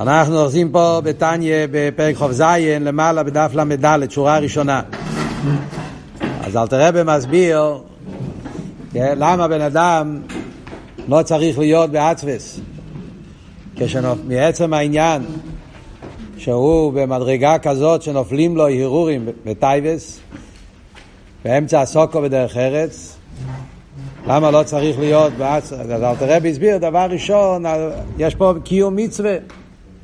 אנחנו אוחזים פה בתניא בפרק ח"ז למעלה בדף ל"ד, שורה ראשונה. אז אלתרבה מסביר כן, למה בן אדם לא צריך להיות באצווס. מעצם העניין שהוא במדרגה כזאת שנופלים לו הרהורים בטייבס, באמצע הסוקו בדרך ארץ, למה לא צריך להיות באצווס? אז אלתרבה הסביר, דבר ראשון, יש פה קיום מצווה.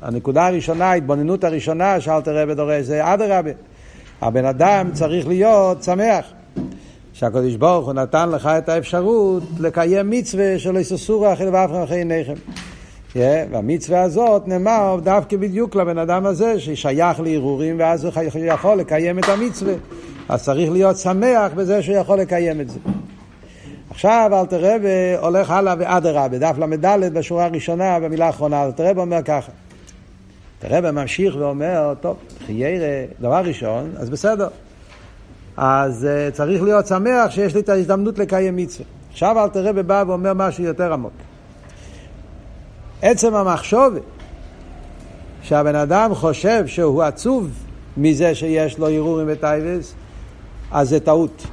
הנקודה הראשונה, ההתבוננות הראשונה שאלת רבי דורש, זה אדרבה. הבן אדם צריך להיות שמח. שהקדוש ברוך הוא נתן לך את האפשרות לקיים מצווה שלא יססורו אחרי ואף אחרי עיניכם. Yeah, והמצווה הזאת נאמר דווקא בדיוק לבן אדם הזה ששייך להרהורים ואז הוא יכול לקיים את המצווה. אז צריך להיות שמח בזה שהוא יכול לקיים את זה. עכשיו אלתר רבי הולך הלאה ואדרבה, בדף ל"ד בשורה הראשונה במילה האחרונה, אלתר רבי אומר ככה הרב ממשיך ואומר, טוב, חיירה, דבר ראשון, אז בסדר. אז uh, צריך להיות שמח שיש לי את ההזדמנות לקיים מצווה. עכשיו אל תראה בא ואומר משהו יותר עמוק. עצם המחשוב שהבן אדם חושב שהוא עצוב מזה שיש לו הרהורים וטייבס, אז זה טעות.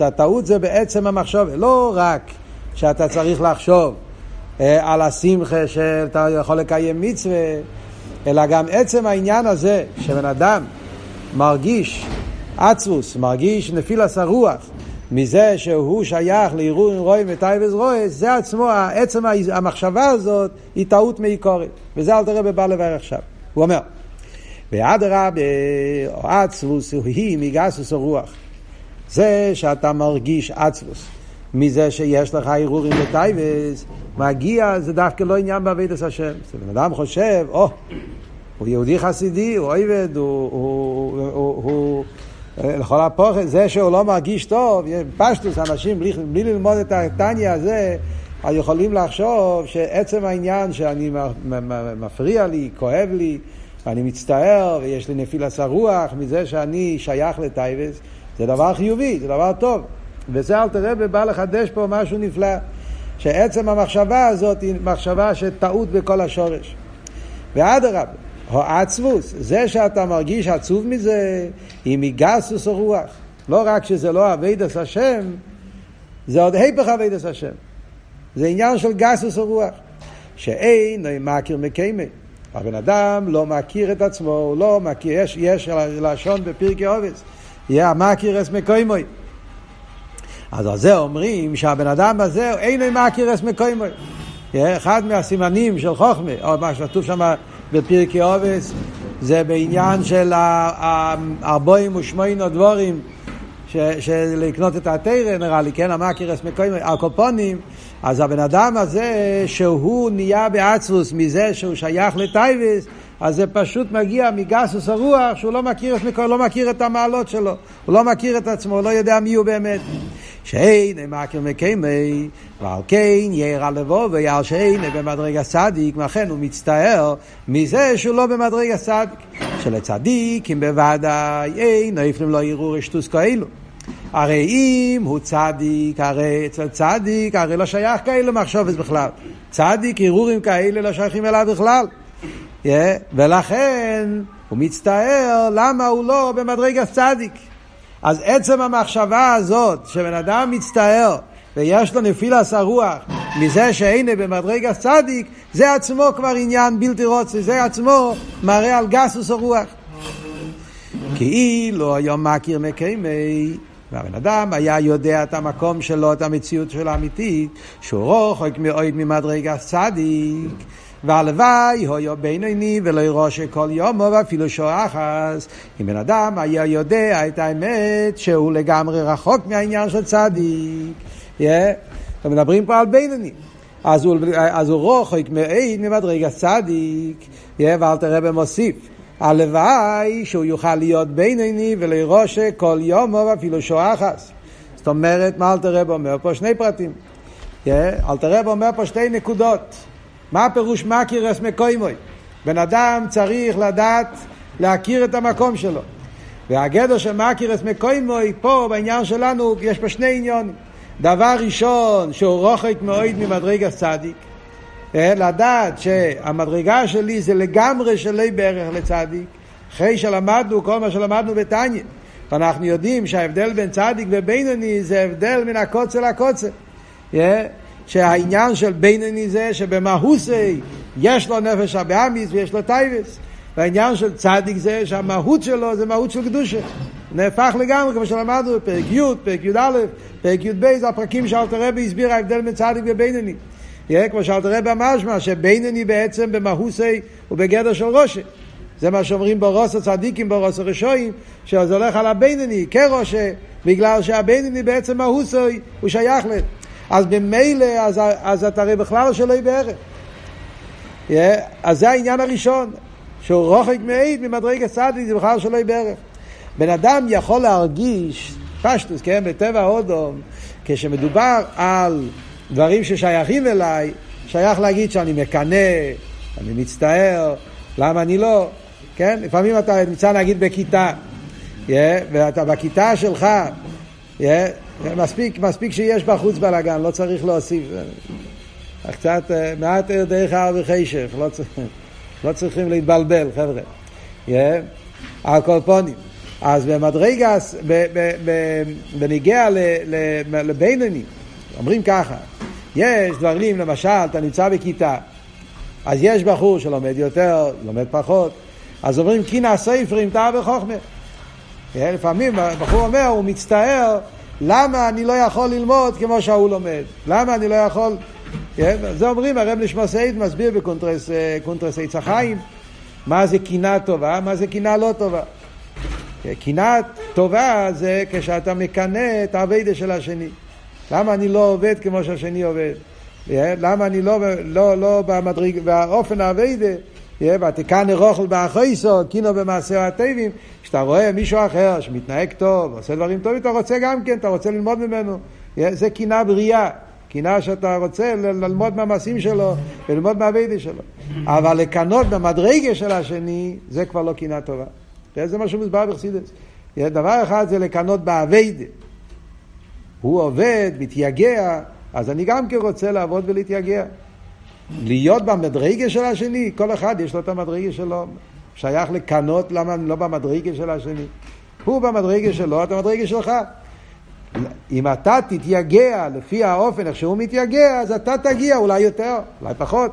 הטעות זה בעצם המחשוב, לא רק שאתה צריך לחשוב אה, על השמחה שאתה יכול לקיים מצווה, אלא גם עצם העניין הזה שבן אדם מרגיש עצבוס, מרגיש נפילס הרוח מזה שהוא שייך לערעורים רואים וטייבס רועס, זה עצמו, עצם המחשבה הזאת היא טעות מעיקורת. וזה אל תראה בבא לבאר עכשיו. הוא אומר, ואדרבה, עצבוס, היא מגסוס הרוח. זה שאתה מרגיש עצבוס מזה שיש לך ערעורים וטייבס, מגיע, זה דווקא לא עניין בעבידת השם. זה בן אדם חושב, או, oh, הוא יהודי חסידי, הוא עבד, הוא, הוא, הוא, הוא לכל הפוכת, זה שהוא לא מרגיש טוב, פשטוס, אנשים בלי, בלי ללמוד את הטניה הזה, יכולים לחשוב שעצם העניין שאני מפריע לי, כואב לי, אני מצטער ויש לי נפילת הרוח מזה שאני שייך לטייבס, זה דבר חיובי, זה דבר טוב. וזה אל תראה ובא לחדש פה משהו נפלא. שעצם המחשבה הזאת היא מחשבה של טעות בכל השורש. ואדרבה, העצבוס, זה שאתה מרגיש עצוב מזה, היא מגסוס הרוח. לא רק שזה לא אבידס השם, זה עוד היפך אבידס השם. זה עניין של גסוס הרוח. שאין מכיר מקיימי. הבן אדם לא מכיר את עצמו, הוא לא מכיר, יש, יש לשון בפרקי עובס, יהיה המכיר אס מקיימוי. אז על זה אומרים שהבן אדם הזה אינו מכיר אס מקיימוי. אחד מהסימנים של חוכמה, או מה שכתוב שם בפרקי עובס, זה בעניין של ארבעים ושמונה דבורים של לקנות את התרא, נראה לי, כן, המקירס מקוימי, הקופונים, אז הבן אדם הזה, שהוא נהיה בעצרוס מזה שהוא שייך לטייבס, אז זה פשוט מגיע מגסוס הרוח שהוא לא מכיר את מקור, לא מכיר את המעלות שלו, הוא לא מכיר את עצמו, הוא לא יודע מי הוא באמת. שאין מכיר מקיימי, ועל כן ירא לבוא ויעל שאין במדרגה צדיק, לכן הוא מצטער מזה שהוא לא במדרגה צדיק. שלצדיקים בוודאי אין נפלים לא יראו רשטוס כאלו. הרי אם הוא צדיק, הרי אצל צדיק, הרי לא שייך כאלה מחשבת בכלל. צדיק, הרהורים כאלה לא שייכים אליו בכלל. Yeah, ולכן הוא מצטער למה הוא לא במדרגת צדיק. אז עצם המחשבה הזאת, שבן אדם מצטער ויש לו נפילס הרוח מזה שהנה במדרגת צדיק, זה עצמו כבר עניין בלתי רוצה, זה עצמו מראה על גסוס הרוח. כאילו היום מכיר מקיימי, והבן אדם היה יודע את המקום שלו, את המציאות שלו האמיתית, שהוא רחוק מאוד ממדרגת צדיק. והלוואי הויו בינוני ולא ירושה כל יומו ואפילו שעה אחת. אם בן אדם היה יודע את האמת שהוא לגמרי רחוק מהעניין של צדיק. Yeah. מדברים פה על בינוני. אז הוא, אז הוא רוחק מעין ממדרגת צדיק, yeah, ואל תראה במוסיף. הלוואי שהוא יוכל להיות בינוני ולראשה כל יום ואפילו שעה אחת. זאת אומרת, מה אלתר רב אומר פה? שני פרטים. אלתר רב אומר פה שתי נקודות. מה הפירוש מכיר אס מקוימוי? בן אדם צריך לדעת להכיר את המקום שלו. והגדר של מכיר אס מקוימוי, פה בעניין שלנו יש פה שני עניונים. דבר ראשון, שהוא רוחק מאוד ממדרגת צדיק. אה, לדעת שהמדרגה שלי זה לגמרי שלי בערך לצדיק, אחרי שלמדנו כל מה שלמדנו בתניא. ואנחנו יודעים שההבדל בין צדיק ובינוני זה הבדל מן הקוצר לקוצר. Yeah, שהעניין של בינוני זה שבמהוסי יש לו נפש הבאמיס ויש לו טייבס. והעניין של צדיק זה שהמהות שלו זה מהות של קדושה. נהפך לגמרי, כמו שלמדנו בפרק י', פרק י"א, פרק י"ב, הפרקים שאלתר רבי הסביר ההבדל בין צדיק ובינוני. כמו שאלתר רבי משמע, שבינוני בעצם במהוסי ובגדר של ראשה. זה מה שאומרים ברוס הצדיקים, ברוס הרשועים, שזה הולך על הבינוני כרושה, בגלל שהבינוני בעצם מהוסי הוא שייך ל... אז במילא, אז, אז אתה הרי בכלל שלא יהיה בערך. Yeah, אז זה העניין הראשון, שהוא רוחק מעיד ממדרגת צדיק, זה בכלל שלא יהיה בערך. בן אדם יכול להרגיש, פשטוס, כן, בטבע האודום, כשמדובר על דברים ששייכים אליי, שייך להגיד שאני מקנא, אני מצטער, למה אני לא? כן? לפעמים אתה נמצא נגיד בכיתה, yeah, ואתה בכיתה שלך, yeah, מספיק, מספיק שיש בחוץ בלאגן, לא צריך להוסיף. קצת, אה, מעט דרך הר וחשך, לא, צריך, לא צריכים להתבלבל, חבר'ה. Yeah, על כל פונים. אז במדרגס, בניגיע לבינוני, אומרים ככה, יש דברים, למשל, אתה נמצא בכיתה, אז יש בחור שלומד יותר, לומד פחות, אז אומרים קינא ספרים תא וחוכמה. לפעמים בחור אומר, הוא מצטער, למה אני לא יכול ללמוד כמו שההוא לומד? למה אני לא יכול... זה אומרים, הרב נשמסעית מסביר בקונטרס עץ החיים, מה זה קנאה טובה, מה זה קנאה לא טובה. קנאה טובה זה כשאתה מקנא את האביידה של השני. למה אני לא עובד כמו שהשני עובד? למה אני לא, לא, לא במדריג, באופן האביידה, ותקנא רוכל באחויסו, קינו במעשה הטבעים, כשאתה רואה מישהו אחר שמתנהג טוב, עושה דברים טובים, אתה רוצה גם כן, אתה רוצה ללמוד ממנו. זה קנאה בריאה. קנאה שאתה רוצה ללמוד מהמעשים שלו וללמוד מהאביידה שלו. אבל לקנות במדרגה של השני, זה כבר לא קנאה טובה. זה מה שמוסבר בחסידס. דבר אחד זה לקנות באביידה. הוא עובד, מתייגע, אז אני גם כן רוצה לעבוד ולהתייגע. להיות במדרגה של השני, כל אחד יש לו את המדרגה שלו. שייך לקנות למה אני לא במדרגה של השני. הוא במדרגה שלו, אתה במדרגה שלך. אם אתה תתייגע לפי האופן איך שהוא מתייגע, אז אתה תגיע אולי יותר, אולי פחות.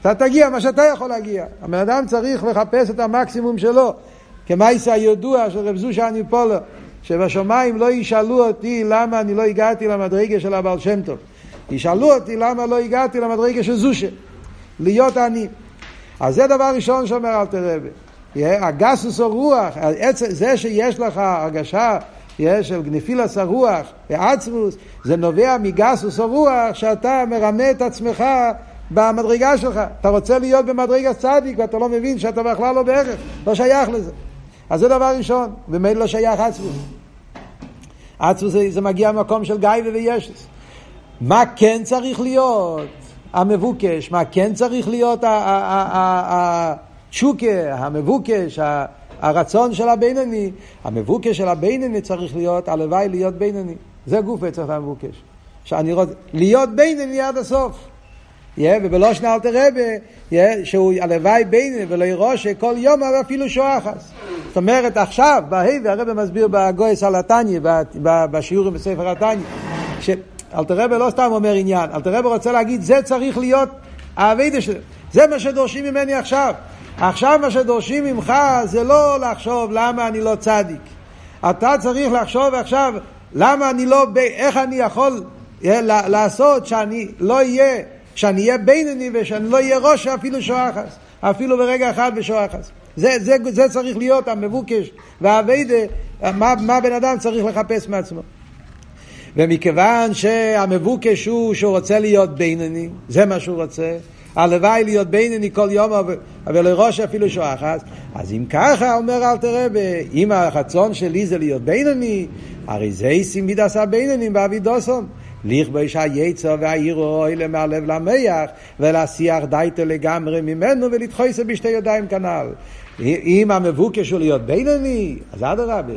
אתה תגיע מה שאתה יכול להגיע. הבן אדם צריך לחפש את המקסימום שלו. כמייסה הידוע של רב זושה ניפולו, שבשמיים לא ישאלו אותי למה אני לא הגעתי למדרגה של הבעל שם טוב. ישאלו אותי למה לא הגעתי למדרגה של זושה. להיות אני. אז זה דבר ראשון שאומר אל תרבה. הגסוס הרוח, זה שיש לך הרגשה של גנפילס הרוח ועצמוס, זה נובע מגסוס הרוח שאתה מרמה את עצמך במדרגה שלך. אתה רוצה להיות במדרגה צדיק ואתה לא מבין שאתה בכלל לא בערך, לא שייך לזה. אז זה דבר ראשון, ומילא לא שייך עצמוס. עצמוס זה, זה מגיע ממקום של גיא וישס. מה כן צריך להיות המבוקש? מה כן צריך להיות התשוקה, המבוקש, הרצון של הבינוני? המבוקש של הבינוני צריך להיות, הלוואי להיות בינוני. זה גוף להיות המבוקש. שאני רוצה, להיות בינוני עד הסוף. ובלושן אלתר רבה, yeah, שהוא הלוואי בינוני ולא ירוש כל יום אבל אפילו שואחס. זאת אומרת עכשיו, בהי, והרבא מסביר בגויס על התניא, בשיעורים בספר התניא, שאלתר רבה לא סתם אומר עניין, אלתר רבה רוצה להגיד זה צריך להיות האביידה שלו, זה מה שדורשים ממני עכשיו. עכשיו מה שדורשים ממך זה לא לחשוב למה אני לא צדיק. אתה צריך לחשוב עכשיו למה אני לא, איך אני יכול לעשות שאני לא אהיה, שאני אהיה בינוני ושאני לא אהיה ראש אפילו שואחס, אפילו ברגע אחד בשואחס. זה, זה, זה צריך להיות המבוקש והאביידה, מה, מה בן אדם צריך לחפש מעצמו. ומכיוון שהמבוקש הוא שהוא רוצה להיות בינוני, זה מה שהוא רוצה, הלוואי להיות בינוני כל יום, אבל לראש אפילו שואחס, אז אם ככה, אומר אל תראה, אם הרצון שלי זה להיות בינוני, הרי זה איסים מידס הבינונים באבידוסום. לכבוש היצר והעירו אלה מהלב למח ולהסיח דייטו לגמרי ממנו ולדחויסו בשתי ידיים כנ"ל. אם המבוקש הוא להיות בינוני, אז אדרבה.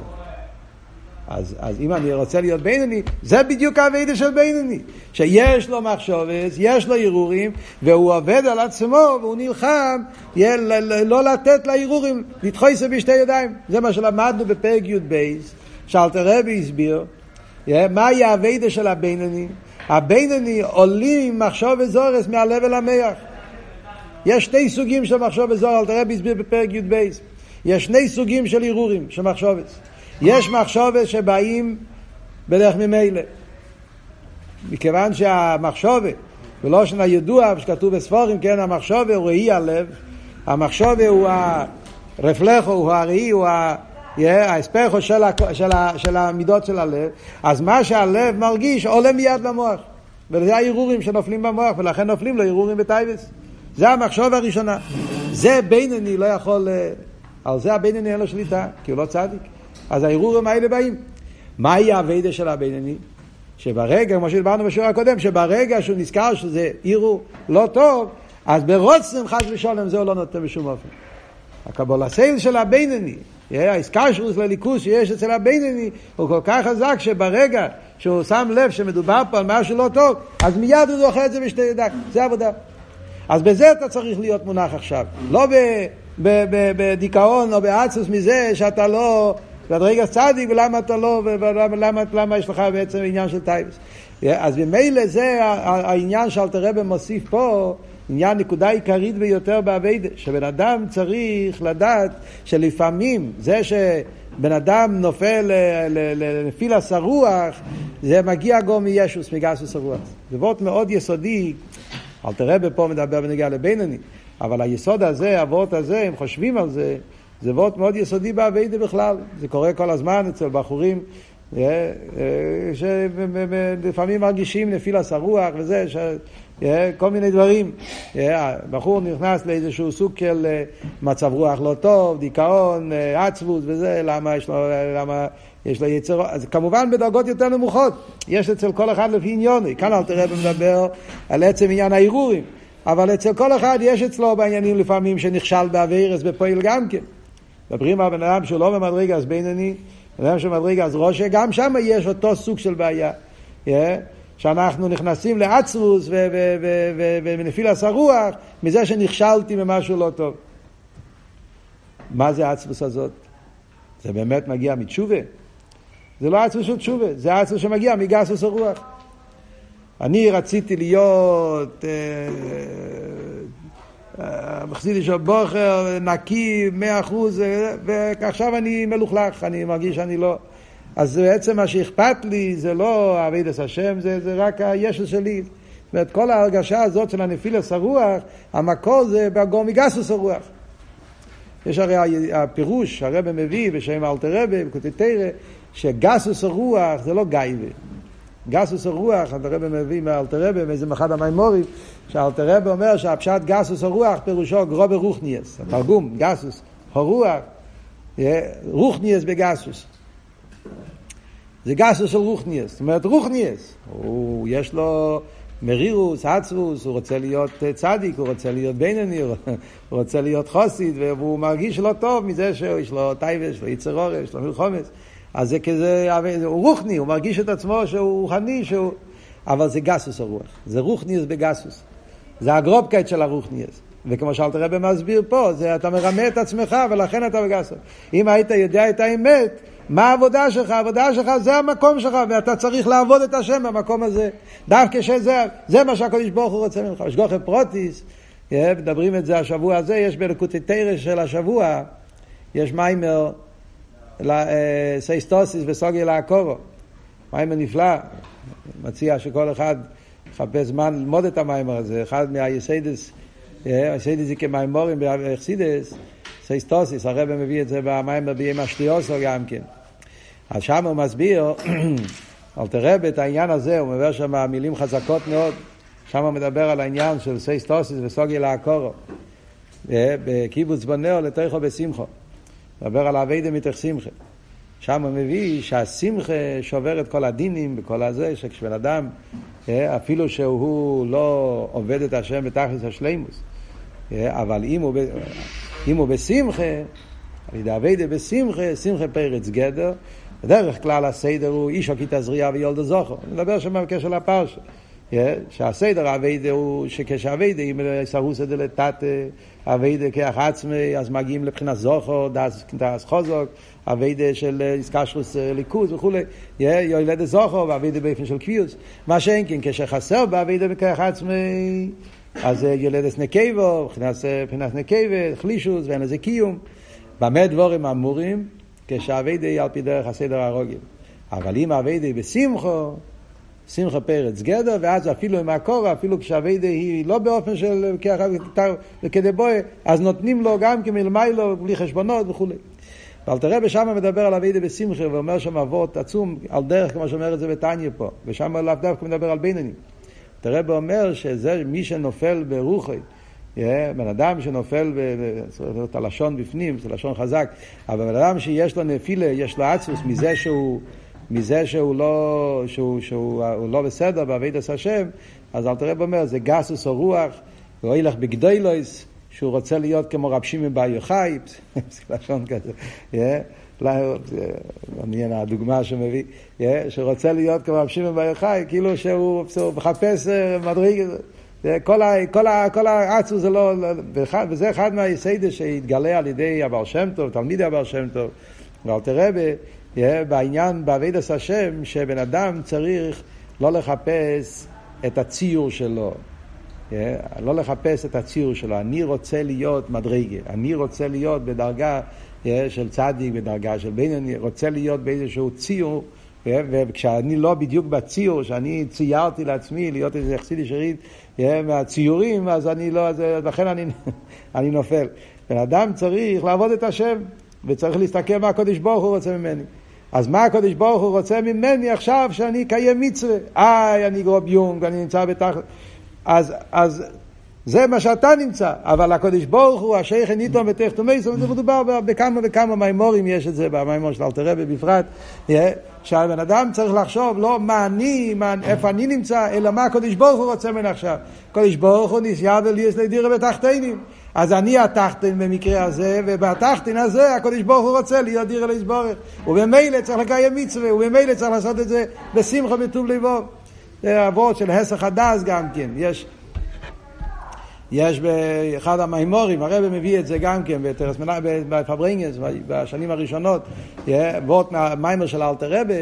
אז, אז אם אני רוצה להיות בינוני, זה בדיוק האביידה של בינוני. שיש לו מחשובס, יש לו הרהורים, והוא עובד על עצמו, והוא נלחם לא לתת להרהורים, לדחויסו בשתי ידיים. זה מה שלמדנו בפרק י"ב, שאלתר רבי הסביר, מהי האביידה של הבינוני? הבינוני עולים עם מחשוב וזורס מהלב אל המח. יש שני סוגים של מחשוב וזורס, אלתר רבי הסביר בפרק י"ב. יש שני סוגים של הרהורים, של מחשובס. יש מחשובס שבאים בדרך ממילא. מכיוון שהמחשובה, בלושן הידוע שכתוב בספורים, כן, המחשובה הוא ראי הלב, המחשובה הוא הרפלכו, הוא הראי, הוא ה... ההספכו של, של, של המידות של הלב, אז מה שהלב מרגיש עולה מיד למוח. וזה הערעורים שנופלים במוח, ולכן נופלים לו ערעורים בטייבס. זה המחשוב הראשונה. זה בינני לא יכול, אה, על זה הבינני אין לו שליטה, כי הוא לא צדיק. אז הערעורים האלה באים. מהי האביידה של הבינני? שברגע, כמו שדיברנו בשיעור הקודם, שברגע שהוא נזכר שזה ערעור לא טוב, אז ברוצם חס ושלום זה הוא לא נותן בשום אופן. הקבול הסייל של הבינני, האיסקשרוס לליכוס שיש אצל הבינני הוא כל כך חזק שברגע שהוא שם לב שמדובר פה על משהו לא טוב, אז מיד הוא זוכר את זה בשתי ידיים. זה עבודה. אז בזה אתה צריך להיות מונח עכשיו. לא בדיכאון או בעצוס מזה שאתה לא... ואת רגע צדיק, ולמה אתה לא, ולמה למה יש לך בעצם עניין של טייבס. אז ממילא זה העניין שאלתר רבי מוסיף פה, עניין נקודה עיקרית ביותר באביידה, שבן אדם צריך לדעת שלפעמים זה שבן אדם נופל לנפילס הרוח, זה מגיע גם מישוס, מגסוס הרוח. זה וורט מאוד יסודי, אל תראה פה מדבר בנגיעה לבינוני, אבל היסוד הזה, הוורט הזה, אם חושבים על זה, זה וורט מאוד יסודי באביידה בכלל. זה קורה כל הזמן אצל בחורים. אה, אה, שלפעמים מרגישים נפילס הרוח וזה, כל מיני דברים. בחור נכנס לאיזשהו סוג של אה, מצב רוח לא טוב, דיכאון, אה, עצבות וזה, למה יש לו, למה יש לו יצר... אז כמובן בדרגות יותר נמוכות, יש אצל כל אחד לפי עניוני. כאן אל תראה ומדבר על עצם עניין הערעורים. אבל אצל כל אחד יש אצלו בעניינים לפעמים שנכשל באווירס בפועל גם כן. מדברים על בן אדם שהוא לא במדרגה אז בינוני, בן אדם שמדרגה אז ראשה, גם שם יש אותו סוג של בעיה. Yeah. שאנחנו נכנסים לעצמוס ונפילס הרוח מזה שנכשלתי במשהו לא טוב. מה זה העצמוס הזאת? זה באמת מגיע מתשובה? זה לא עצמוס של תשובה, זה עצמוס שמגיע מגסוס הרוח. אני רציתי להיות מחזיק אה, של בוכר, נקי, מאה אחוז, אה, ועכשיו אני מלוכלך, אני מרגיש שאני לא... אז בעצם מה שאכפת לי זה לא אבידס השם, זה, זה רק הישו שלי. זאת אומרת, כל ההרגשה הזאת של הנפילס הרוח, המקור זה בגור מגסוס הרוח. יש הרי הפירוש, הרב מביא בשם אלתר רבי, בקוטטרא, שגסוס הרוח זה לא גייבה. גסוס הרוח, רבי מביא מאלתר רבי, מאיזה אחד המימורים, שאלתר רבי אומר שהפשט גסוס הרוח פירושו גרובר רוחניאס. התרגום, גסוס הרוח, רוחניאס בגסוס. זה גסו של רוחניאס, זאת אומרת רוחניאס, הוא, יש לו מרירוס, עצבוס, הוא רוצה להיות אה, צדיק, הוא רוצה להיות בינוני, הוא רוצה להיות חוסיד, והוא מרגיש לא טוב מזה שיש לו טייבס, יש לו יצר אורש, יש לו מלחומס, אז זה כזה, הוא רוחני, הוא מרגיש את עצמו שהוא רוחני, שהוא... אבל זה גסוס הרוח, זה רוחניאס בגסוס, זה ה גראָבקייט של הרוחניות. וכמו שאלתר רבי מסביר פה, זה אתה מרמה את עצמך ולכן אתה בגסות. אם היית יודע את האמת, מה העבודה שלך? העבודה שלך זה המקום שלך, ואתה צריך לעבוד את השם במקום הזה. דווקא שזה, זה מה שהקדוש ברוך הוא רוצה ממך. שגוכי פרוטיס, מדברים את זה השבוע הזה, יש בלקוטי תורה של השבוע, יש מאמר, אה, שוש תשיש ותגל העקרה. מאמר נפלא, מציע שכל אחד יחפש זמן ללמוד את המיימר הזה. אחד מהיסיידס, היסיידס זה כמיימורים באכסידס, סייסטוסיס, הרב מביא את זה במיימר בימי השטיוסו גם כן. אז שם הוא מסביר, אל תראה את העניין הזה, הוא מביא שם מילים חזקות מאוד, שם הוא מדבר על העניין של סייסטוסיס וסוגי לעקורו, בקיבוץ בונאו לתוכו בשמחו, מדבר על אביידה מתך שמחה. שם הוא מביא שהשמחה שובר את כל הדינים וכל הזה, שכשבן אדם, אפילו שהוא לא עובד את השם בתכלס השלימוס, אבל אם הוא, אם הוא בשמחה, על ידי אביידה בשמחה, שמחה פרץ גדר, בדרך כלל הסדר הוא איש הקיטה זריעה ויולדו זוכו. אני מדבר שם בקשר לפרשה. שהסדר אביידה הוא שכשאביידה, אם סרוס את זה לתת אביידה כאח עצמי, אז מגיעים לבחינת זוכו, דס חוזוק, אביידה של איסקשרוס ליכוז וכולי, יולדת זוכו ואביידה באופן של קביוס. מה שאין כן, כשחסר באביידה כאח עצמי, אז יולדת נקייבו, מבחינת נקייבה, חלישוס ואין לזה קיום. במה דבורים אמורים? כשאביידה היא על פי דרך הסדר הרוגל. אבל אם אביידה בשמחו, שמחה פרץ גדר, ואז אפילו עם הקורא, אפילו כשאביידה היא לא באופן של כדי בואי, אז נותנים לו גם כמלמיילו, בלי חשבונות וכולי. אבל תראה בשם מדבר על אביידה בשמחה, ואומר שם אבות עצום, על דרך, כמו שאומר את זה בתניא פה, ושם לאו דווקא מדבר על בינונים. תראה באומר שזה מי שנופל ברוחי, בן אדם שנופל, את הלשון בפנים, זה לשון חזק, אבל בן אדם שיש לו נפילה, יש לו עצוס מזה שהוא מזה שהוא לא, שהוא, שהוא, שהוא לא בסדר בעבידת השם, אז אל תראה אומר, זה גסוס או רוח, הוא ילך בגדולויס, שהוא רוצה להיות כמו רב שמעון בר יוחאי, לשון כזה, מעניין הדוגמה שהוא מביא, שהוא רוצה להיות כמו רב שמעון בר יוחאי, כאילו שהוא מחפש אה, מדריג, כל, ה, כל, ה, כל האצו זה לא, וזה אחד מהיסיידר שהתגלה על ידי הבעל שם טוב, תלמידי הבעל שם טוב, ואל תראה בעניין בעבידת השם, שבן אדם צריך לא לחפש את הציור שלו. לא לחפש את הציור שלו. אני רוצה להיות מדרגה. אני רוצה להיות בדרגה של צדיק, בדרגה של בין, אני רוצה להיות באיזשהו ציור. וכשאני לא בדיוק בציור, שאני ציירתי לעצמי להיות איזה יחסידי שרית מהציורים, אז אני לא, אז לכן אני, אני נופל. בן אדם צריך לעבוד את השם, וצריך להסתכל מה הקודש ברוך הוא רוצה ממני. אז מה הקדוש ברוך הוא רוצה ממני עכשיו שאני אקיים מצווה? איי, אני גרוב יונג, אני נמצא בתחת... אז, אז זה מה שאתה נמצא, אבל הקדוש ברוך הוא, השייך ניתון ותכתו מייסון, זה מדובר בכמה וכמה מימורים, יש את זה במימור של אלתר רבי בפרט, שהבן אדם צריך לחשוב לא מה אני, איפה אני נמצא, אלא מה הקדוש ברוך הוא רוצה ממני עכשיו. הקדוש ברוך הוא נסייע ולי יש לדירה בתחתינים. אז אני התחתן במקרה הזה, ובתחתן הזה הקדוש ברוך הוא רוצה להיות דירה לסבורך. ובמילא צריך לקיים מצווה, ובמילא צריך לעשות את זה בשמחה בטוב לבב. זה העבודה של היסח הדעת גם כן. יש, יש באחד המאמרים, הרב מביא את זה גם כן בפברינגס, בשנים הראשונות, אבות מהמאמר של אלתר רבי,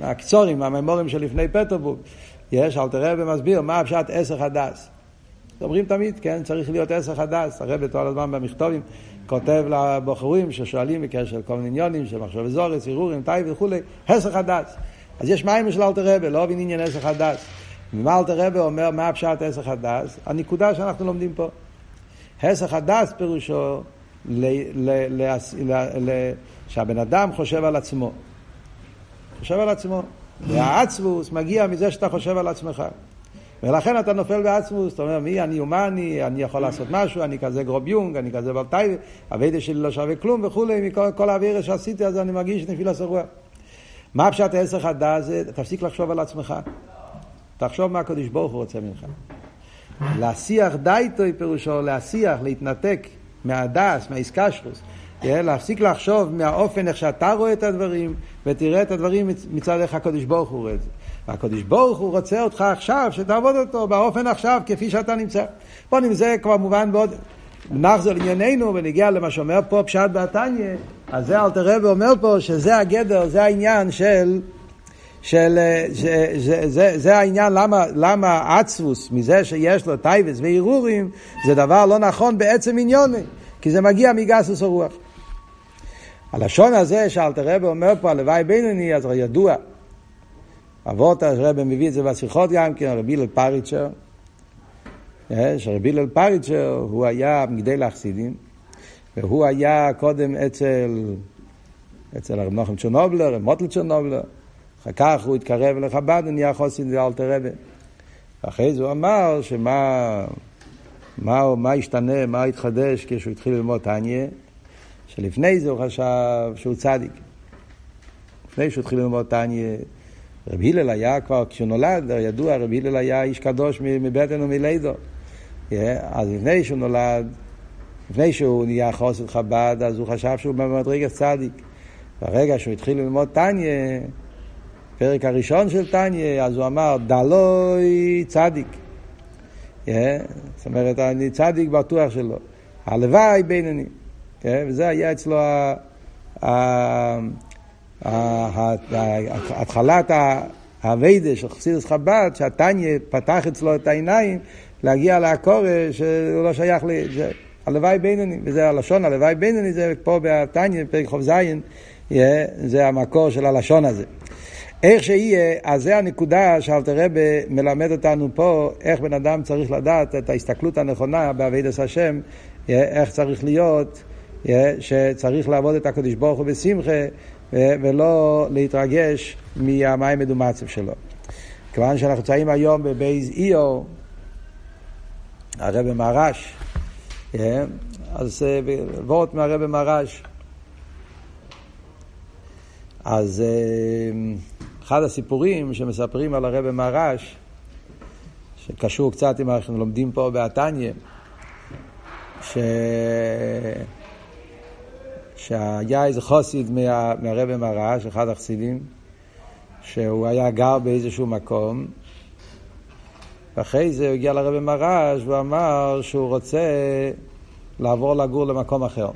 מהקצורים, מהמאמרים של לפני פטרבורג. יש, אלתר רבי מסביר מה הפשט היסח הדעת. אומרים תמיד, כן, צריך להיות עשר חדש. הרב כל הזמן במכתבים כותב לבוחרים ששואלים בקשר לכל מיני עניינים של מחשבה זרה, הרהורים, תאווה וכולי, עשר חדש. אז יש מאמר של אלתר רבי, לא עניין עשר חדש. ומה אלתר רבי אומר, מה הפשט עשר חדש? הנקודה שאנחנו לומדים פה. עשר חדש פירושו ל, ל, ל, ל, שהבן אדם חושב על עצמו. חושב על עצמו. והעצבות מגיע מזה שאתה חושב על עצמך. ולכן אתה נופל בעצבות, אתה אומר, מי אני ומה אני, יכול לעשות משהו, אני כזה גראָב יונג, אני כזה בעל תאווה, הווידה שלי לא שווה כלום וכולי, מכל האוויר שעשיתי, אז אני מרגיש נפילה סרוע. מה פשט העשר חדה זה, תפסיק לחשוב על עצמך. תחשוב מה הקדוש ברוך הוא רוצה ממך. להסיח דייטוי פירושו, להסיח, להתנתק מהדס, מהאיסקשרוס. להפסיק לחשוב מהאופן איך שאתה רואה את הדברים, ותראה את הדברים מצד איך הקדוש ברוך הוא רואה את זה. והקדוש ברוך הוא רוצה אותך עכשיו, שתעבוד אותו באופן עכשיו, כפי שאתה נמצא. בוא נמצא כבר מובן מאוד. נחזור לענייננו ונגיע למה שאומר פה פשט בתניא, אז זה אלתר רבי אומר פה שזה הגדר, זה העניין של, של זה, זה, זה, זה העניין למה, למה עצבות מזה שיש לו תאוות והרהורים זה דבר לא נכון בעצם ענייני, כי זה מגיע מגסות הרוח. הלשון הזה שאלתר רבי אומר פה הלוואי בינוני, אז ידוע. אבות הרב מביא את זה בשיחות גם כן, רבי הלל פריצ'ר, אה, שרבי הלל פריצ'ר הוא היה מגדל החסידים, והוא היה קודם אצל, אצל הרב נוחם צ'רנובלר, מוטל צ'רנובלר, אחר כך הוא התקרב לחב"ד ונהיה חוסין לאלתר רבי. ואחרי זה הוא אמר שמה מה, מה השתנה, מה התחדש כשהוא התחיל ללמוד טניה, שלפני זה הוא חשב שהוא צדיק. לפני שהוא התחיל ללמוד טניה, רב הלל היה כבר, כשהוא נולד, ידוע, רב הלל היה איש קדוש מבטן ומלידו. אז לפני שהוא נולד, לפני שהוא נהיה חוסר חב"ד, אז הוא חשב שהוא במדרגת צדיק. ברגע שהוא התחיל ללמוד טניה, פרק הראשון של טניה, אז הוא אמר, דלוי צדיק. Yeah, זאת אומרת, אני צדיק בטוח שלו. הלוואי בינוני. Yeah, וזה היה אצלו התחלת האביידה של חסידס חב"ד, שהטניה פתח אצלו את העיניים להגיע לעקורש שהוא לא שייך ל... הלוואי בינוני, וזה הלשון, הלוואי בינוני זה פה בתניא, פרק זין, זה המקור של הלשון הזה. איך שיהיה, אז זה הנקודה שאלתר רבי מלמד אותנו פה, איך בן אדם צריך לדעת את ההסתכלות הנכונה בעבידת השם, איך צריך להיות, שצריך לעבוד את הקדוש ברוך הוא בשמחה, ולא להתרגש מהמים מדומצב שלו. כיוון שאנחנו נמצאים היום בבייז איו, הרבי מרש, אז וורט מהרבי מרש. אז אחד הסיפורים שמספרים על הרבי מרש, שקשור קצת עם מה שאנחנו לומדים פה בעתניה, ש... שהיה איזה חוסיד מה... מהרבי מרש, אחד החסידים, שהוא היה גר באיזשהו מקום, ואחרי זה הוא הגיע לרבי מרש והוא אמר שהוא רוצה לעבור לגור למקום אחר.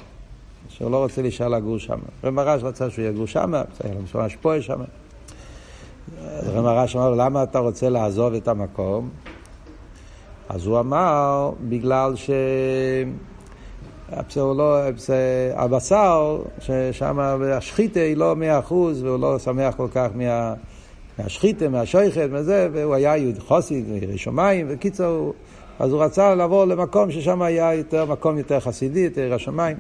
שהוא לא רוצה להישאר לגור שם. רבי מרש רצה שהוא יגור שם, צריך למשל השפועה שם. רבי מרש אמר לו, למה אתה רוצה לעזוב את המקום? אז הוא אמר, בגלל ש... לא, הבשר, ששם השחיתה היא לא מאה אחוז, והוא לא שמח כל כך מה... מהשחיתה, מהשויכת, מזה, והוא היה יהודי חוסיד, ירא שמיים, וקיצור, אז הוא רצה לעבור למקום ששם היה יותר, מקום יותר חסידי, יותר ירא שמיים.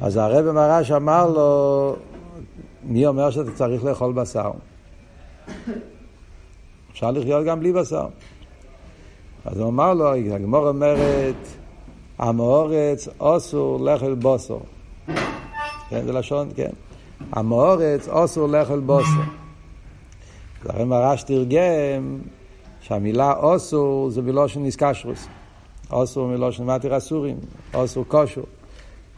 אז הרב מרש אמר לו, מי אומר שאתה צריך לאכול בשר? אפשר לחיות גם בלי בשר. אז הוא אמר לו, הגמור אומרת, עם האורץ אסור לאכול בוסר. כן, זה לשון, כן. עם האורץ אסור לאכול בוסר. הרב מרש תרגם שהמילה אסור זה מלושן ניסקשרוס. אסור מלושן מתיר אסורים, אסור כושור.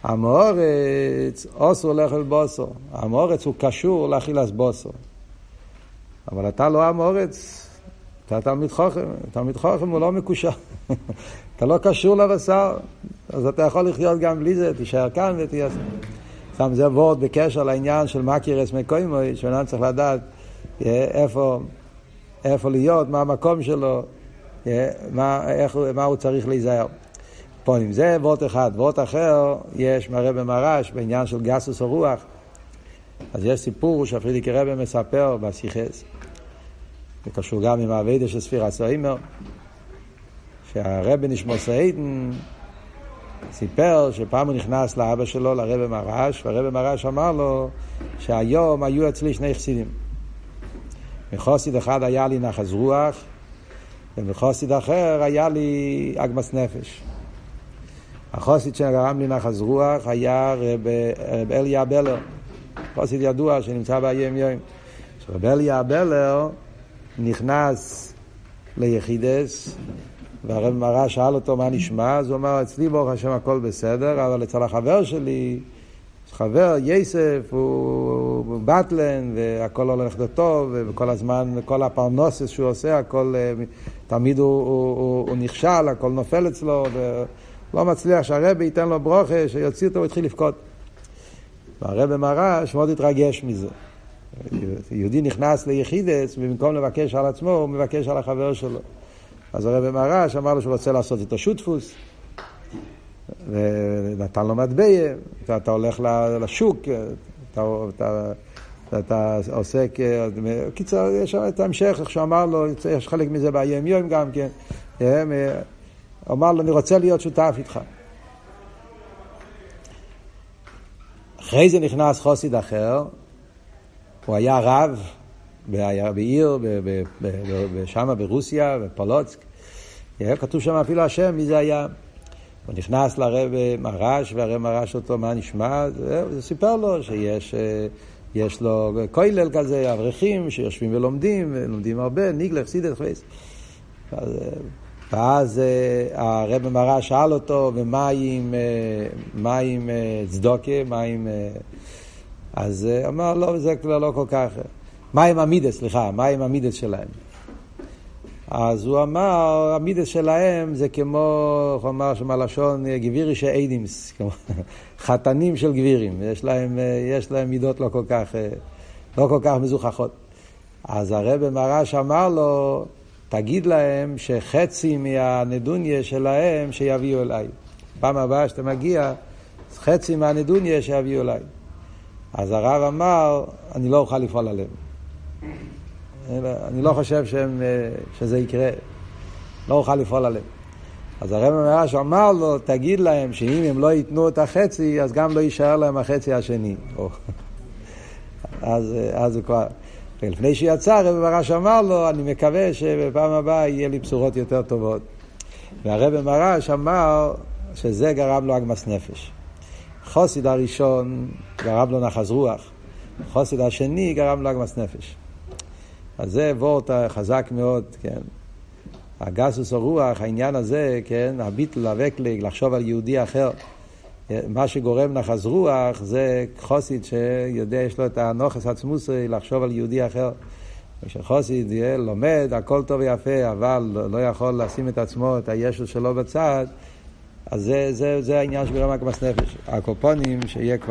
המאורץ אסור לאכול בוסו. המאורץ הוא קשור לאכילס בוסו. אבל אתה לא המאורץ, אתה תלמיד חוכם. תלמיד חוכם הוא לא מקושר. אתה לא קשור לבשר, אז אתה יכול לחיות גם בלי זה, תישאר כאן ותהיה... שם זה וורד בקשר לעניין של מקירס מקוימוי, שאדם צריך לדעת אה, איפה, איפה להיות, מה המקום שלו, אה, מה, איך, מה הוא צריך להיזהר. פונים. זה וורט אחד. וורט אחר יש מהרבא מרש בעניין של גסוס הרוח. אז יש סיפור שהפרידיקי רבא מספר בסיכס. זה קשור גם עם האביידה של ספירה סוימר. שהרבא נשמור סיידן סיפר שפעם הוא נכנס לאבא שלו, לרבא מרש, והרבא מרש אמר לו שהיום היו אצלי שני חסידים. מחוסיד אחד היה לי נחז רוח, ומחוסיד אחר היה לי אגמס נפש. החוסיד שגרם לי נחז רוח היה רב, אליה בלר, חוסיד ידוע שנמצא באיים יום. רב אליה בלר נכנס ליחידס, והרב מראה שאל אותו מה נשמע, אז הוא אמר, אצלי ברוך השם הכל בסדר, אבל אצל החבר שלי, חבר יסף הוא בטלן והכל הולך טוב וכל הזמן, כל הפרנוסס שהוא עושה, הכל, אה, תמיד הוא, הוא, הוא, הוא נכשל, הכל נופל אצלו. ו... לא מצליח שהרבי ייתן לו ברוכה, שיוציא אותו, הוא התחיל לבכות. והרבי מרש מאוד התרגש מזה. יהודי נכנס ליחידס, ובמקום לבקש על עצמו, הוא מבקש על החבר שלו. אז הרבי מרש אמר לו שהוא רוצה לעשות איתו שותפוס, ונתן לו מטבע, אתה, אתה הולך לשוק, אתה, אתה, אתה עוסק, קיצר, יש שם את ההמשך, איך שהוא אמר לו, יש חלק מזה ביום יום גם כן. הוא אמר לו, אני רוצה להיות שותף איתך. אחרי זה נכנס חוסיד אחר, הוא היה רב בעיר, שם ברוסיה, בפולוצק. כתוב שם אפילו השם, מי זה היה. הוא נכנס לרב מרש, והרב מרש אותו, מה נשמע? זה סיפר לו שיש יש לו כולל כזה, אברכים שיושבים ולומדים, ולומדים הרבה, ניגלך, סידס, חייס. ואז הרב מראה שאל אותו, ומה עם, מה עם צדוקה, מה עם... אז אמר, לא, זה כבר לא כל כך... מה עם המידס, סליחה, מה עם המידס שלהם? אז הוא אמר, המידס שלהם זה כמו, הוא אמר שם הלשון גבירי שאידימס, כמו חתנים של גבירים, יש להם, יש להם מידות לא כל כך, לא כל כך מזוכחות. אז הרב מרש אמר לו, תגיד להם שחצי מהנדוניה שלהם שיביאו אליי. פעם הבאה שאתה מגיע, חצי מהנדוניה שיביאו אליי. אז הרב אמר, אני לא אוכל לפעול עליהם. אני לא חושב שהם, שזה יקרה. לא אוכל לפעול עליהם. אז הרב מרש אמר לו, תגיד להם שאם הם לא ייתנו את החצי, אז גם לא יישאר להם החצי השני. אז, אז הוא כבר... ולפני שיצא, הרב מרש אמר לו, אני מקווה שבפעם הבאה יהיה לי בשורות יותר טובות. והרב מרש אמר שזה גרם לו אגמס נפש. חוסיד הראשון גרם לו נחז רוח, חוסיד השני גרם לו אגמס נפש. אז זה וורט חזק מאוד, כן. הגסוס הרוח, העניין הזה, כן, הביטל, הווקלג, לחשוב על יהודי אחר. מה שגורם נחז רוח זה חוסיד שיודע, יש לו את הנוכס עצמוסי לחשוב על יהודי אחר. כשחוסיד לומד, הכל טוב ויפה, אבל לא יכול לשים את עצמו, את הישו שלו בצד, אז זה, זה, זה העניין של גרם הקמס נפש. הקופונים שיהיה כבר...